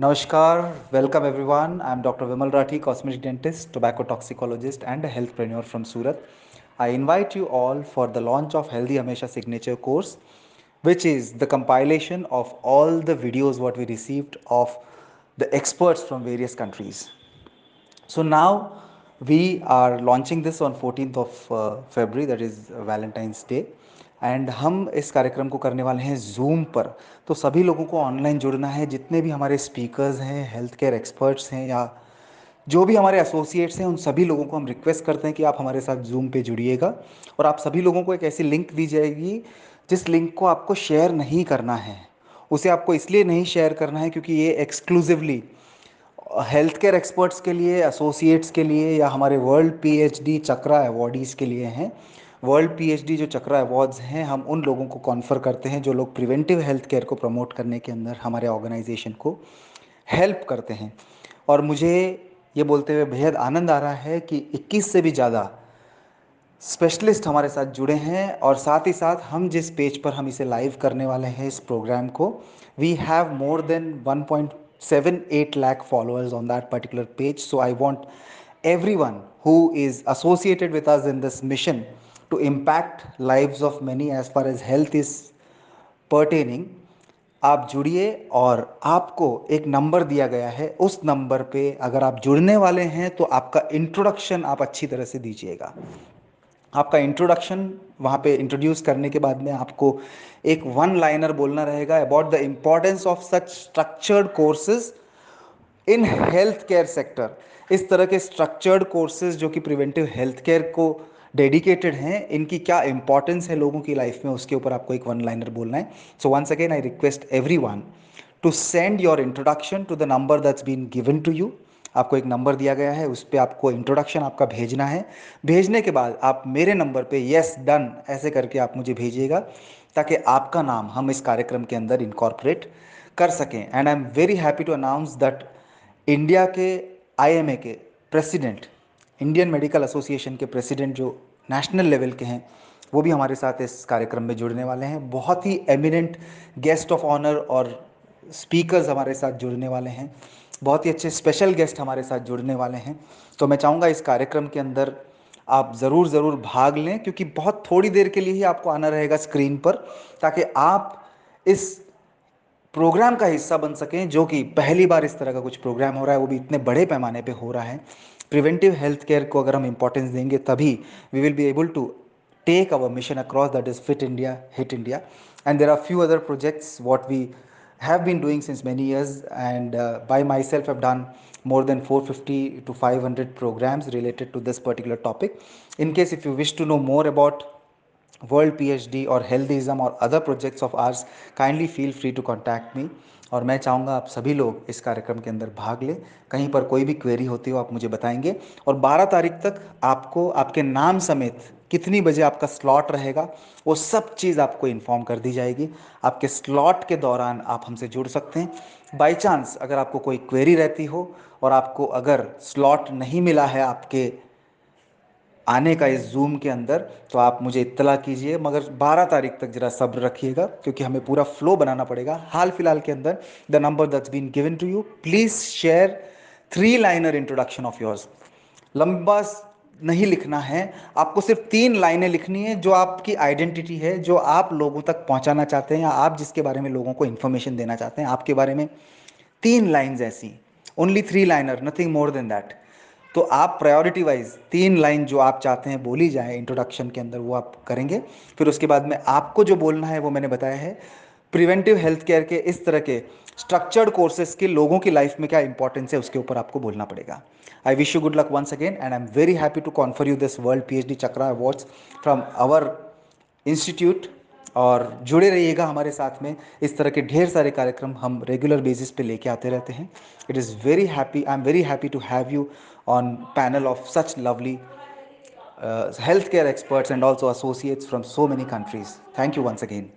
Namaskar, welcome everyone. I'm Dr. Vimal Rathi, cosmetic dentist, tobacco toxicologist, and a healthpreneur from Surat. I invite you all for the launch of Healthy Hamesha signature course, which is the compilation of all the videos what we received of the experts from various countries. So now we are launching this on 14th of uh, February, that is Valentine's Day. And हम इस कार्यक्रम को करने वाले हैं zoom पर। तो सभी लोगों को ऑनलाइन जुड़ना है। जितने भी हमारे स्पीकर्स हैं हेल्थ केयर एक्सपर्ट्स हैं या जो भी हमारे एसोसिएट्स हैं, उन सभी लोगों को हम रिक्वेस्ट करते हैं कि आप हमारे साथ जूम पे जुड़िएगा। और आप सभी लोगों को एक ऐसी लिंक दी जाएगी, जिस लिंक को आपको शेयर नहीं करना है। उसे आपको इसलिए नहीं शेयर करना है क्योंकि ये एक्सक्लूसिवली हेल्थ केयर एक्सपर्ट्स के लिए एसोसिएट्स के लिए या हमारे वर्ल्ड पीएचडी चक्रा अवॉर्डीज़ के लिए हैं। वर्ल्ड पीएचडी जो चक्रा अवार्ड्स हैं, हम उन लोगों को कॉन्फर करते हैं जो लोग प्रिवेंटिव हेल्थ केयर को प्रमोट करने के अंदर हमारे ऑर्गेनाइजेशन को हेल्प करते हैं। और मुझे ये बोलते हुए बेहद आनंद आ रहा है कि 21 से भी ज़्यादा स्पेशलिस्ट हमारे साथ जुड़े हैं और साथ ही साथ हम जिस पेज पर हम इसे लाइव करने वाले हैं, इस प्रोग्राम को we have more than 1.78 lakh followers on that particular page. So, i want everyone who is associated with us in this mission to impact lives of many as far as health is pertaining, आप जुड़िए और आपको एक number दिया गया है। उस number पे अगर आप जुड़ने वाले हैं तो आपका इंट्रोडक्शन आप अच्छी तरह से दीजिएगा। आपका इंट्रोडक्शन वहाँ पे इंट्रोड्यूस करने के बाद में आपको एक वन लाइनर बोलना रहेगा about the importance of such structured courses in health care sector इस तरह के स्ट्रक्चर्ड कोर्सेज जो कि प्रिवेंटिव हेल्थ केयर को डेडिकेटेड हैं, इनकी क्या इंपॉर्टेंस है लोगों की लाइफ में, उसके ऊपर आपको एक वन लाइनर बोलना है। So once again I request everyone to send your introduction to the number that's been given to you आपको एक नंबर दिया गया है, उस पर आपको इंट्रोडक्शन आपका भेजना है। भेजने के बाद आप मेरे नंबर पे यस डन ऐसे करके आप मुझे भेजिएगा, ताकि आपका नाम हम इस कार्यक्रम के अंदर इनकॉर्पोरेट कर सकें। And I am very happy to announce that India के आईएमए के प्रेसिडेंट इंडियन मेडिकल एसोसिएशन के प्रेसिडेंट जो नेशनल लेवल के हैं, वो भी हमारे साथ इस कार्यक्रम में जुड़ने वाले हैं। बहुत ही एमिनेंट गेस्ट ऑफ़ ऑनर और स्पीकर्स हमारे साथ जुड़ने वाले हैं। बहुत ही अच्छे स्पेशल गेस्ट हमारे साथ जुड़ने वाले हैं। तो मैं चाहूँगा इस कार्यक्रम के अंदर आप ज़रूर ज़रूर भाग लें, क्योंकि बहुत थोड़ी देर के लिए ही आपको आना रहेगा स्क्रीन पर, ताकि आप इस प्रोग्राम का हिस्सा बन सकें, जो कि पहली बार इस तरह का कुछ प्रोग्राम हो रहा है, वो भी इतने बड़े पैमाने पे हो रहा है। प्रिवेंटिव हेल्थ केयर को अगर हम इंपॉर्टेंस देंगे तभी we will be able to take our mission across that is fit India hit India and there are few other projects what we have been doing since many years and uh, by myself i've done more than 450 to 500 programs related to this particular topic in case if you wish to know more about world phd or healthism or other projects of ours kindly feel free to contact me और मैं चाहूँगा आप सभी लोग इस कार्यक्रम के अंदर भाग लें। कहीं पर कोई भी क्वेरी होती हो, आप मुझे बताएँगे। और 12 तारीख तक आपको, आपके नाम समेत कितनी बजे आपका स्लॉट रहेगा, वो सब चीज़ आपको इन्फॉर्म कर दी जाएगी। आपके स्लॉट के दौरान आप हमसे जुड़ सकते हैं। बाई चांस अगर आपको कोई क्वेरी रहती हो और आपको अगर स्लॉट नहीं मिला है आपके आने का इस जूम के अंदर तो आप मुझे इत्तला कीजिए, मगर 12 तारीख तक जरा सब्र रखिएगा, क्योंकि हमें पूरा फ्लो बनाना पड़ेगा। हाल फ़िलहाल के अंदर the number that's been given to you please share three liner introduction of yours लंबा नहीं लिखना है, आपको सिर्फ़ तीन लाइनें लिखनी है, जो आपकी आइडेंटिटी है, जो आप लोगों तक पहुंचाना चाहते हैं, या आप जिसके बारे में लोगों को इन्फॉर्मेशन देना चाहते हैं, आपके बारे में तीन लाइन्स ऐसी only three liner nothing more than that तो आप प्रायोरिटी वाइज तीन लाइन जो आप चाहते हैं बोली जाए इंट्रोडक्शन के अंदर, वो आप करेंगे। फिर उसके बाद में आपको जो बोलना है, वो मैंने बताया है। प्रिवेंटिव हेल्थ केयर के इस तरह के स्ट्रक्चर्ड कोर्सेज के लोगों की लाइफ में क्या इंपॉर्टेंस है, उसके ऊपर आपको बोलना पड़ेगा। I wish you good luck once again and I am very happy to confer you this world P H D Chakra awards from our institute और जुड़े रहिएगा हमारे साथ में। इस तरह के ढेर सारे कार्यक्रम हम रेगुलर बेसिस पे लेके आते रहते हैं। It is very happy I am very happy to have you on panel of such lovely health care experts and also associates from so many countries thank you once again